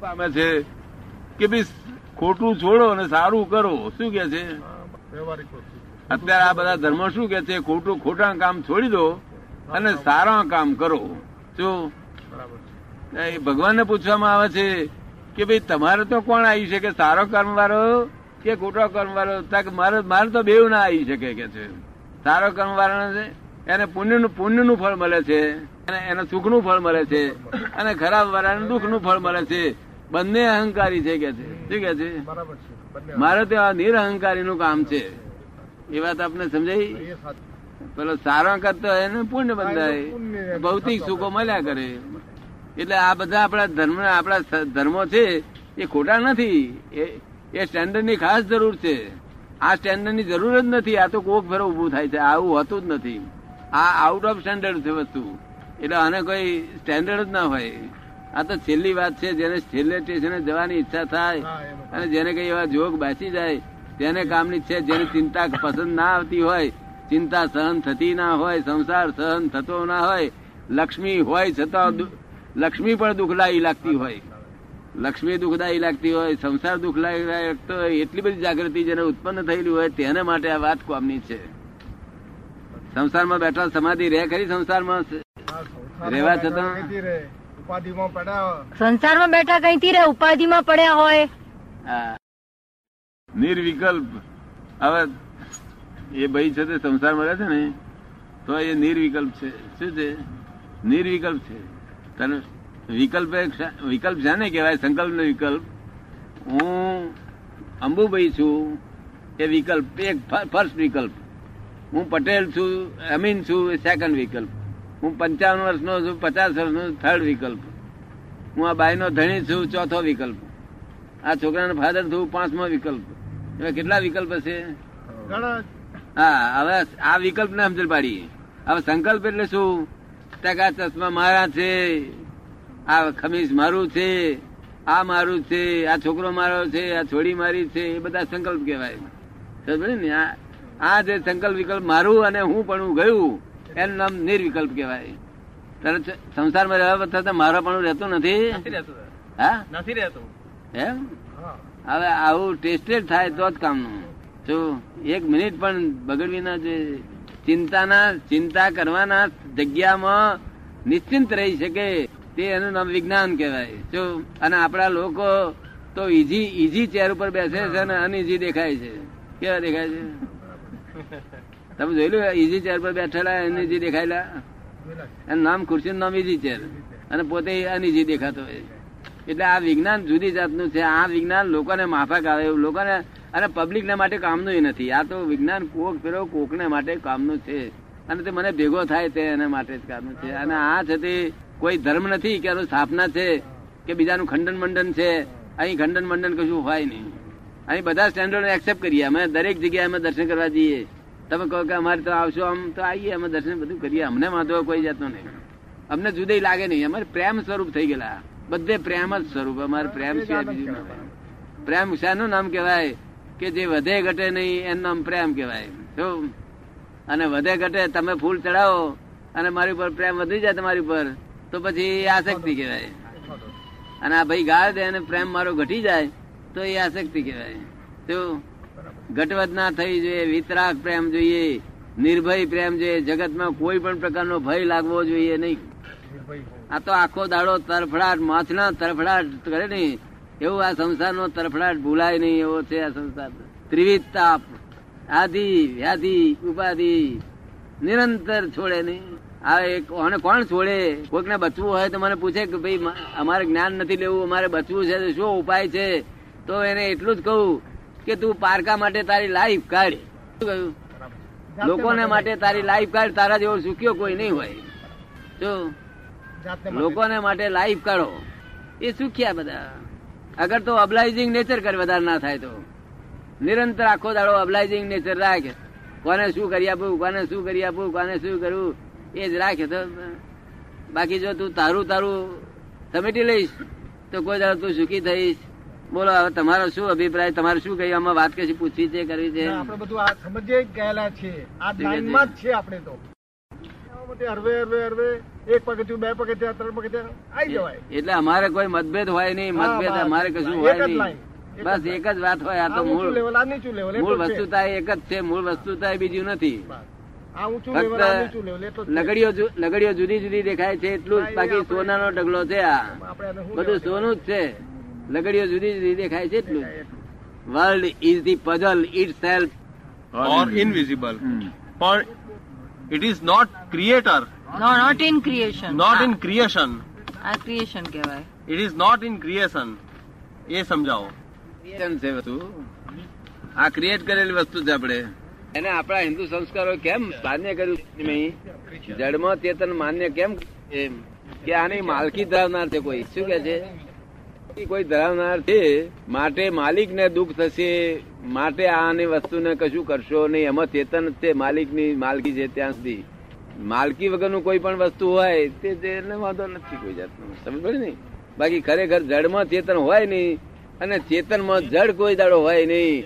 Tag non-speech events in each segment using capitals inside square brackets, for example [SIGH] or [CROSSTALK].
પામે છે કે ખોટું છોડો અને સારું કરો. શું કે છે? અત્યારે આ બધા ધર્મ શું કે છે? ખોટું ખોટા કામ છોડી દો અને સારા કામ કરો. શું એ ભગવાનને પૂછવામાં આવે છે કે ભાઈ તમારે તો કોણ આવી શકે? સારો કર્મ વાળો કે ખોટો કર્મ વાળો મારે મારે તો બેવ ના આવી શકે કે છે. સારો કર્મ વાળાને છે એને પુણ્યનું પુણ્યનું ફળ મળે છે અને એને સુખનું ફળ મળે છે અને ખરાબ વાળાને દુઃખનું ફળ મળે છે. બંને અહંકારી છે કે છે? શું કે છે? મારે તો આ નિરહંકારી નું કામ છે. એ વાત આપને સમજાઈ? પેલો સારો કરતો એને પુણ્ય. બંધાય. ભૌતિક સુખો મળ્યા કરે. એટલે આ બધા આપણા ધર્મ આપણા ધર્મો છે એ ખોટા નથી. એ- એ સ્ટેન્ડર્ડની ખાસ જરૂર છે. આ સ્ટેન્ડર્ડની જરૂર જ નથી. આ તો કોક ફેરો ઉભું થાય છે. આવું હોતું જ નથી. આ આઉટ ઓફ સ્ટેન્ડર્ડ છે વસ્તુ. એટલે આને કોઈ સ્ટેન્ડર્ડ જ ના હોય. આ તો છેલ્લી વાત છે જેને છેલ્લે સ્ટેશને જવાની ઈચ્છા થાય અને જેને કઈ એવા જોગ બાસી જાય તેને કામની છે જેને ચિંતા પસંદ ના આવતી હોય ચિંતા સહન થતી ના હોય સંસાર સહન થતો ના હોય લક્ષ્મી હોય છતાં લક્ષ્મી પણ દુઃખદાયી લાગતી હોય. લક્ષ્મી દુઃખદાયી લાગતી હોય સંસાર દુઃખદાયી લાગતો હોય એટલી બધી જાગૃતિ જેને ઉત્પન્ન થયેલી હોય તેને માટે આ વાત કામની છે. સંસારમાં બેઠા સમાધિ રહે ખરી સંસારમાં? રહેવા છતાં? ઉપાધિમાં પડ્યા સંસારમાં બેઠા કઈથી રે ઉપાધિમાં પડ્યા હોય. હા. નિર્વિકલ્પ. હવે એ ભાઈ છે તે સંસારમાં રહે છે ને તો એ નિર્વિકલ્પ છે. શું છે? નિર્વિકલ્પ છે. તને વિકલ્પ એક છે ને કહેવાય? સંકલ્પ નો વિકલ્પ. હું અંબુભાઈ છું એ વિકલ્પ એક ફર્સ્ટ વિકલ્પ. હું પટેલ છું અમીન છું એ સેકન્ડ વિકલ્પ. હું પંચાવન વર્ષનો છું, પચાસ વર્ષનો થર્ડ વિકલ્પ. હું આ બાયનો ધણી છું, ચોથો વિકલ્પ. આ છોકરાનો ફાધર થયું પાંચમો વિકલ્પ. એવા કેટલા વિકલ્પ છે હા, હવે આ વિકલ્પ ને સમજણ પાડી હવે સંકલ્પ એટલે શું? ટકા ચશ્મા મારા છે, આ ખમીસ મારું છે, આ મારું છે, આ છોકરો મારો છે, આ છોડી મારી છે, એ બધા સંકલ્પ કહેવાય. સમજે ને? આ આ જે સંકલ્પ વિકલ્પ મારું અને હું પણ હું ગયું એનું નામ નિર્વિકલ્પ કહેવાય. ચ- સંસારમાં રહેવા વખતે મારો પણ રહેતું નથી. હા? નથી રહેતું. એમ? હવે આવું ટેસ્ટેડ થાય તો જ કામનું. જો એક મિનિટ પણ બગડવી ના જોઈએ ચિંતાના ચિંતા કરવાના જગ્યામાં નિશ્ચિંત રહી શકે તે એનું નામ વિજ્ઞાન કહેવાય. જો અને આપણા લોકો તો ઈજી ઈજી ચેર ઉપર બેસે છે અને અનઈઝી દેખાય છે. કેવા દેખાય છે? [LAUGHS] તમે જોઈ લો ઈઝી ચેર પર બેઠેલા અનઈઝી દેખાયેલા. જોયેલા છે. એનું નામ ખુરશી નામ ઈઝી ચેર અને પોતે અનઈઝી દેખાતો હોય. એટલે આ વિજ્ઞાન જુદી જાતનું છે. આ વિજ્ઞાન લોકોને માફક આવે એવું. લોકોને, અને પબ્લિકને માટે કામનું એ નથી. આ તો વિજ્ઞાન કોક ફેરો કોકને માટે કામનું છે. અને તે મને ભેગો થાય તે એના માટે જ કામનું છે. અને આ છે તે કોઈ ધર્મ નથી કે એનું સ્થાપના છે કે બીજાનું ખંડન મંડન છે. અહીં ખંડન મંડન કશું હોય નહીં. અહીં બધા સ્ટેન્ડર્ડ એક્સેપ્ટ કરીએ. અમે દરેક જગ્યાએ અમે દર્શન કરવા જઈએ. તમે કહો કે અમારે તો આવશો આમ તો આવીએ અમે દર્શન બધું કરીએ. અમને વાંધો કોઈ જાતનો નહીં. અમને જુદી લાગે નહીં. અમારે પ્રેમ સ્વરૂપ થઈ ગયેલા. બધે પ્રેમ જ સ્વરૂપ. અમારે પ્રેમ સિવાય બીજું પ્રેમ શાનું નામ કહેવાય કે જે વધે ઘટે નહીં એનું નામ પ્રેમ કહેવાય. જો અને વધે ઘટે તમે ફૂલ ચડાવો અને મારી ઉપર પ્રેમ વધી જાય તમારી ઉપર તો પછી એ આસક્તિ કહેવાય. અને આ ભાઈ ગાળ દે અને પ્રેમ મારો ઘટી જાય તો એ આસક્તિ કહેવાય. તો ઘટવત ના થઈ જોઈએ, વિતરાગ પ્રેમ જોઈએ, નિર્ભય પ્રેમ જોઈએ. જગતમાં કોઈ પણ પ્રકારનો ભય લાગવો જોઈએ નહીં. આ તો આખો દાડો તરફડાટ માછના તરફડાટ કરે નહીં. એવું આ સંસારનો તરફડાટ ભૂલાય નહીં, એવો છે આ સંસાર. ત્રિવિધ તાપ આધિ વ્યાધિ, ઉપાધિ નિરંતર છોડે નહીં. આ એક, અને કોણ છોડે? કોઈકને બચવું હોય તો મને પૂછે કે ભાઈ, અમારે જ્ઞાન નથી લેવું, અમારે બચવું છે તો શું ઉપાય છે? તો એને એટલું જ કહું કે તું પારકા માટે તારી લાઈફ કાઢ. લોકોને માટે તારી લાઈફ કાઢ તારા જેવો સુખ્યો કોઈ નહીં હોય. જો લોકોને માટે લાઈફ કાઢો. એ સુખ્યા બધા. અગર તો અબલાઇઝિંગ નેચર કર વધારે ના થાય તો. નિરંતર આખો દાડો અબલાઇઝિંગ નેચર રાખે. કોને શું કરી આપું કોને શું કરી આપું કોને શું કરવું એ જ રાખે તો. બાકી જો તું તારું તારું સમેટી લઈશ તો કોઈ દાડો તું સુખી થઈશ. બોલો હવે તમારો શું અભિપ્રાય? તમારે શું કહ્યું? આમાં વાત કશી પૂછવી છે કરવી છે? આપણે બધું આ સમજીએ ગયેલા છે આ. લાઈનમાં જ છે આપણે તો. હરવે હરવે હરવે. એક પગથિયું બે પગથિયા ત્રણ પગથિયા. આવી જવાય. એટલે અમારે કોઈ મતભેદ હોય નહીં મતભેદ અમારે કશું હોય નહીં. બસ એક જ વાત હોય આ તો મૂળ લેવલ આ નીચું લેવલ મૂળ વસ્તુતા એક જ છે મૂળ વસ્તુતા બીજું નથી. લગડીઓ લગડીઓ જુદી જુદી દેખાય છે એટલું જ બાકી સોનાનો ઢગલો છે આ. બધું સોનું જ છે. લગડીઓ જુદી જુદી દેખાય છે એટલું world is the puzzle itself or invisible પણ it is not creator no not in creation not in creation આ ક્રિએશન કહેવાય it is not in creation એ સમજાવો છે વસ્તુ. આ ક્રિએટ કરેલી વસ્તુ છે આપણે. એને આપણા હિન્દુ સંસ્કારો કેમ માન્ય કર્યું નહીં? જડમાં ચેતન માન્ય કેમ? એમ. કે આની માલકી ધરાવનાર છે કોઈ. શું કે છે? કોઈ ધરાવનાર છે? માટે માલિક ને દુઃખ થશે. માટે આની વસ્તુને કશું કરશો નહીં. એમાં ચેતન છે માલિકની માલકી છે ત્યાં સુધી. માલકી વગરનું કોઈ પણ વસ્તુ હોય તે એને વાંધો નથી કોઈ જાતનો. સમજ પડે ને? બાકી ખરેખર જડમાં ચેતન હોય નહીં અને ચેતનમાં જડ કોઈ દાડો હોય નહીં.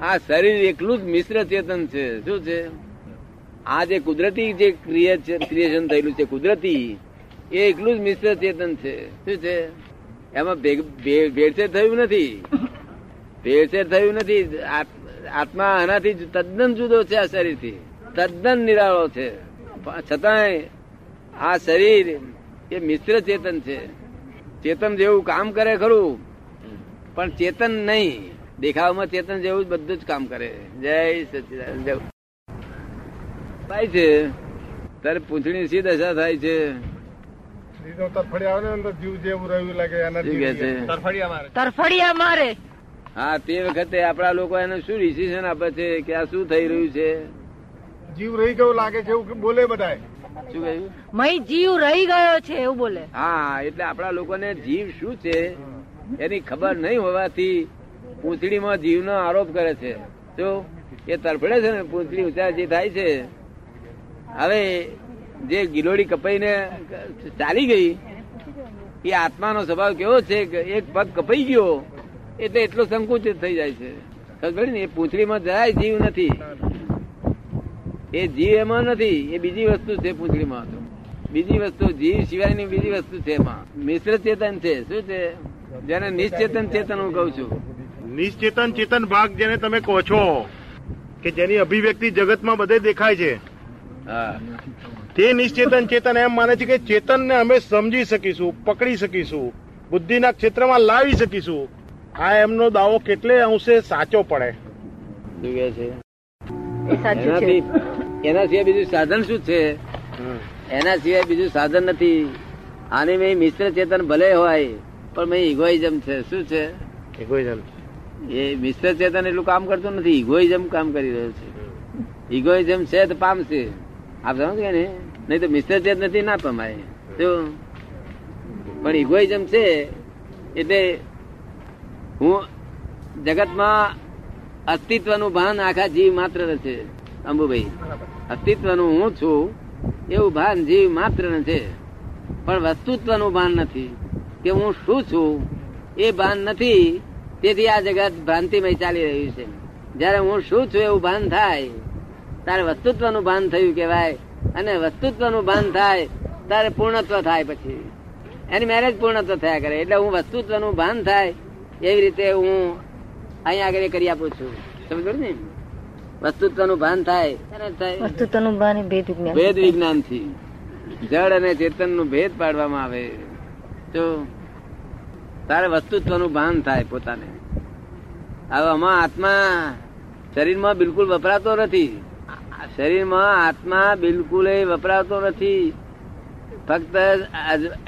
આ શરીર એકલું જ મિશ્ર ચેતન છે. શું છે? આ જે કુદરતી જે ક્રિએશન થયેલું છે કુદરતી, એ એકલું જ મિશ્ર ચેતન છે. શું છે? એમાં ભેળસેળ થયું નથી. ભેળસેળ થયું નથી. આત- આત્મા આનાથી તદ્દન જુદો છે આ શરીરથી. તદ્દન નિરાળો છે. છતાંય આ શરીર એ મિશ્ર ચેતન છે. ચેતન જેવું કામ કરે ખરું, પણ ચેતન નહીં. દેખાવમાં ચેતન જેવું બધું જ કામ કરે. જય સચિદાન થાય છે. તારે પૂંછણી સી દશા થાય છે? તરફડિયા મારે હા તે વખતે આપણા લોકો એને શું ડિસિઝન આપે છે? કે આ શું થઈ રહ્યું છે? જીવ રહી ગયો લાગે છે એવું બોલે બધાય. શું કહ્યું? મય જીવ રહી ગયો છે એવું બોલે. હા એટલે આપણા લોકોને જીવ શું છે? એની ખબર નહીં હોવાથી પૂંછડીમાં જીવનો આરોપ કરે છે. તો એ તરફડે છે ને પૂંછડી ઊંચાઈ થાય છે. હવે જે ગિલોડી કપાઈને ચાલી ગઈ એ આત્માનો સ્વભાવ કેવો છે કે એક પગ કપાઈ ગયો એટલે એટલો સંકુચિત થઈ જાય છે. ખબર ને એ પૂંછડીમાં જરાય જીવ નથી. એ જીવ એમાં નથી એ બીજી વસ્તુ છે પૂંછડીમાં તો. બીજી વસ્તુ જીવ સિવાયની બીજી વસ્તુ છે એમાં. મિશ્ર ચેતન છે. શું છે? જેને નિશ્ચેતન ચેતન હું કઉ છું. નિશ્ચેતન ચેતન ભાગ જેને તમે કહો છો કે જેની અભિવ્યક્તિ જગતમાં બધે દેખાય છે. હા. તે નિશ્ચેતન ચેતન એમ માને છે કે ચેતનને અમે સમજી શકીશું પકડી શકીશું બુદ્ધિના ક્ષેત્રમાં લાવી શકીશું. આ એમનો દાવો કેટલે અંશે સાચો પડે. છે? એ સાચું છે. એનાથી એના સિવાય બીજું સાધન શું છે? એના સિવાય બીજું સાધન નથી. આની મેં મિશ્ર ચેતન ભલે હોય પણ મેં ઇગોઇઝમ છે. શું છે? ઇગોઇઝમ એ મિશ્ર ચેતન એટલું કામ કરતું નથી. ઇગોઇઝમ કામ કરી રહ્યું છે. ઇગોઇઝમ છે તો પામશે. આપ સમજ ને? નહીં તો મિસ્ટર ચેત નથી, ના પમાય. તો પણ ઇગોઇઝમ છે, એટલે હું જગતમાં અસ્તિત્વનું ભાન આખા જીવ માત્ર છે અંબુભાઈ, અસ્તિત્વનું હું છું, એવું ભાન જીવ માત્ર છે પણ વસ્તુત્વનું ભાન નથી. કે હું શું છું, એ ભાન નથી. તેથી આ જગત ભ્રાંતિમય ચાલી રહ્યું છે. જયારે હું શું છું, એવું ભાન થાય તારે વસ્તુત્વનું ભાન થયું કેવાય અને વસ્તુત્વનું ભાન થાય તારે પૂર્ણત્વ થાય પછી. એની મેરેજ પૂર્ણત્વ થયા કરે. એટલે હું વસ્તુત્વનું ભાન થાય એવી રીતે હું અહીંયા આગળ કરી આપું છું. સમજ ને? વસ્તુત્વનું ભાન થાય વસ્તુત્વનું ભાન ભેદ વિજ્ઞાન ભેદ વિજ્ઞાનથી જળ અને ચેતનનું ભેદ પાડવામાં આવે. તો તારે વસ્તુત્વનું ભાન થાય પોતાને. હવે આમાં આત્મા શરીરમાં બિલકુલ વપરાતો નથી. શરીરમાં આત્મા બિલકુલ વપરાતો નથી. ફક્ત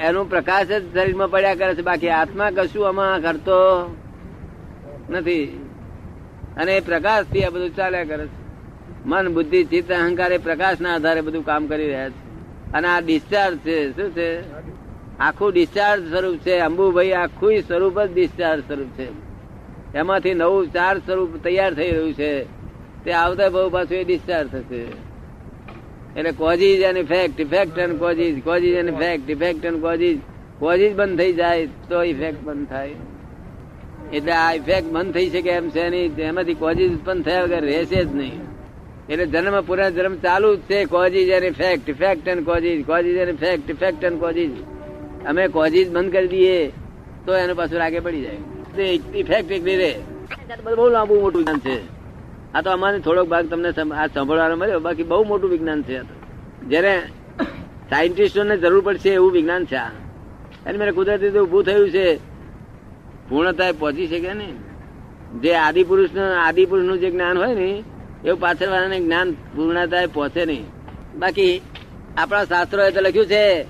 એનું પ્રકાશ જ શરીરમાં પડ્યા કરે છે. બાકી આત્મા કશું આમાં કરતો નથી. અને એ પ્રકાશથી આ બધું ચાલ્યા કરે છે. મન, બુદ્ધિ, ચિત્ત, અહંકાર એ પ્રકાશના આધારે બધું કામ કરી રહ્યા છે. અને આ ડિસ્ચાર્જ છે, શું છે? આખું ડિસ્ચાર્જ સ્વરૂપ છે. અંબુભાઈ આખું સ્વરૂપ જ ડિસ્ચાર્જ સ્વરૂપ છે. એમાંથી નવું ચાર સ્વરૂપ તૈયાર થઈ રહ્યું છે. તે આવતા બહુ પાછું એ ડિસ્ચાર્જ થશે. એટલે કોઝીજ અને ઇફેક્ટ ઇફેક્ટ અને કોઝીજ કોઝીજ અને ઇફેક્ટ ઇફેક્ટ અને કોઝીજ કોઝીજ બંધ થઈ જાય તો ઇફેક્ટ બંધ થાય. એટલે આ ઇફેક્ટ બંધ થઈ શકે એમ છે નહીં એમાંથી કોઝીજ ઉત્પન્ન થયા વગર રહેશે જ નહીં. એટલે જન્મ પૂરા જન્મ ચાલુ જ છે કોઝિસ અને fact effect and causes causes અને ફેક્ટ ઇફેક્ટ એન્ડ કોઝિસ અમે કોઝિસ બંધ કરી દઈએ તો એનું પાછું રાગે પડી જાય. ઇફેક્ટ એકલી રે બહુ લાંબુ મોટું જ્ઞાન છે. આ તો અમારે થોડોક ભાગ તમને આ સાંભળવાનો મળ્યો, બાકી બહુ મોટું વિજ્ઞાન છે. જ્યારે સાયન્ટિસ્ટોને જરૂર પડશે એવું વિજ્ઞાન છે આ. અને મેં કુદરતી રીતે ઊભું થયું છે. પૂર્ણતાએ પહોંચી શકે ને જે આદિ આદિપુરુષનું આદિ પુરુષ જે જ્ઞાન હોય ને, એવું પાછળ વાળાને જ્ઞાન પૂર્ણતાએ પહોંચે નહીં. બાકી આપણા શાસ્ત્રોએ તો લખ્યું છે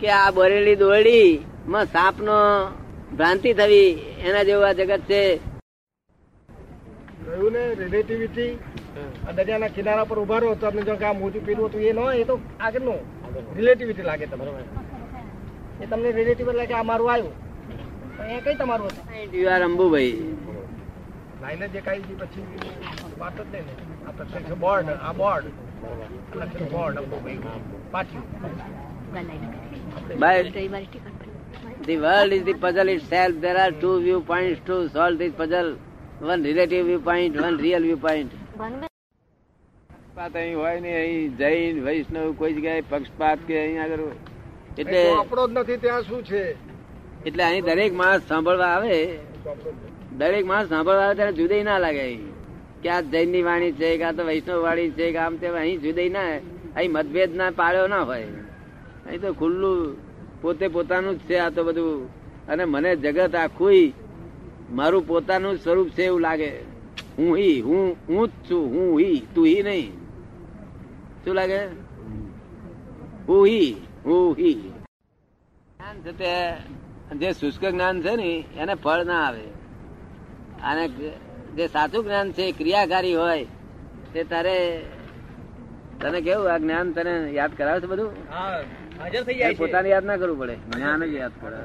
કે આ બરેલી દોરડી માં સાપનો ભ્રાંતિ થવી એના જેવું આ જગત છે. રિલેટિવિટી દરિયાના કિનારા પર ઊભા રહો તો તમને જો કે આ મોજું પીરું હતું એ ન એ તો આગળનું રિલેટિવિટી લાગે તમને. એ તમને રિલેટિવ લાગે આ મારું આવ્યું. એ કઈ તમારું હતું? યુ આર અંબુભાઈ લાઈને જે કાંઈ પછી વાત જ નહીં. આ પ્રત્યક્ષ બોર્ડ આ બોર્ડ બોર્ડ અંબુભાઈ પાછું. Bye. the world is the puzzle itself. There are two viewpoints to solve this puzzle. One point one real view point પક્ષપાત અહીં હોય ને અહીં જૈન વૈષ્ણવ કોઈ જગ્યાએ પક્ષપાત કે અહીં આગળ એટલે આપણો જ નથી ત્યાં શું છે? એટલે અહીં દરેક માણસ સાંભળવા આવે. દરેક માણસ સાંભળવા આવે ત્યારે જુદાઈ ના લાગે અહીં. કે આ જૈનની વાણી છે કે આ તો વૈષ્ણવ વાણી છે કે આમ તે અહીં જુદાઈ ના અહીં મતભેદ ના પાડ્યો ના હોય. અહીં તો ખુલ્લું પોતે પોતાનું જ છે આ તો બધું. અને મને જગત આખું મારું પોતાનું સ્વરૂપ છે એવું લાગે. હું હી હું હું જ છું હું હી તું હી નહીં. શું લાગે? હું હી હું હી જ્ઞાન છે તે જે શુષ્ક જ્ઞાન છે ને એને ફળ ના આવે. અને જે સાચું જ્ઞાન છે ક્રિયાકારી હોય તે તારે તને કેવું આ જ્ઞાન તને યાદ કરાવે છે બધું? પોતાને યાદ ના કરવું પડે. જ્ઞાન જ યાદ કરે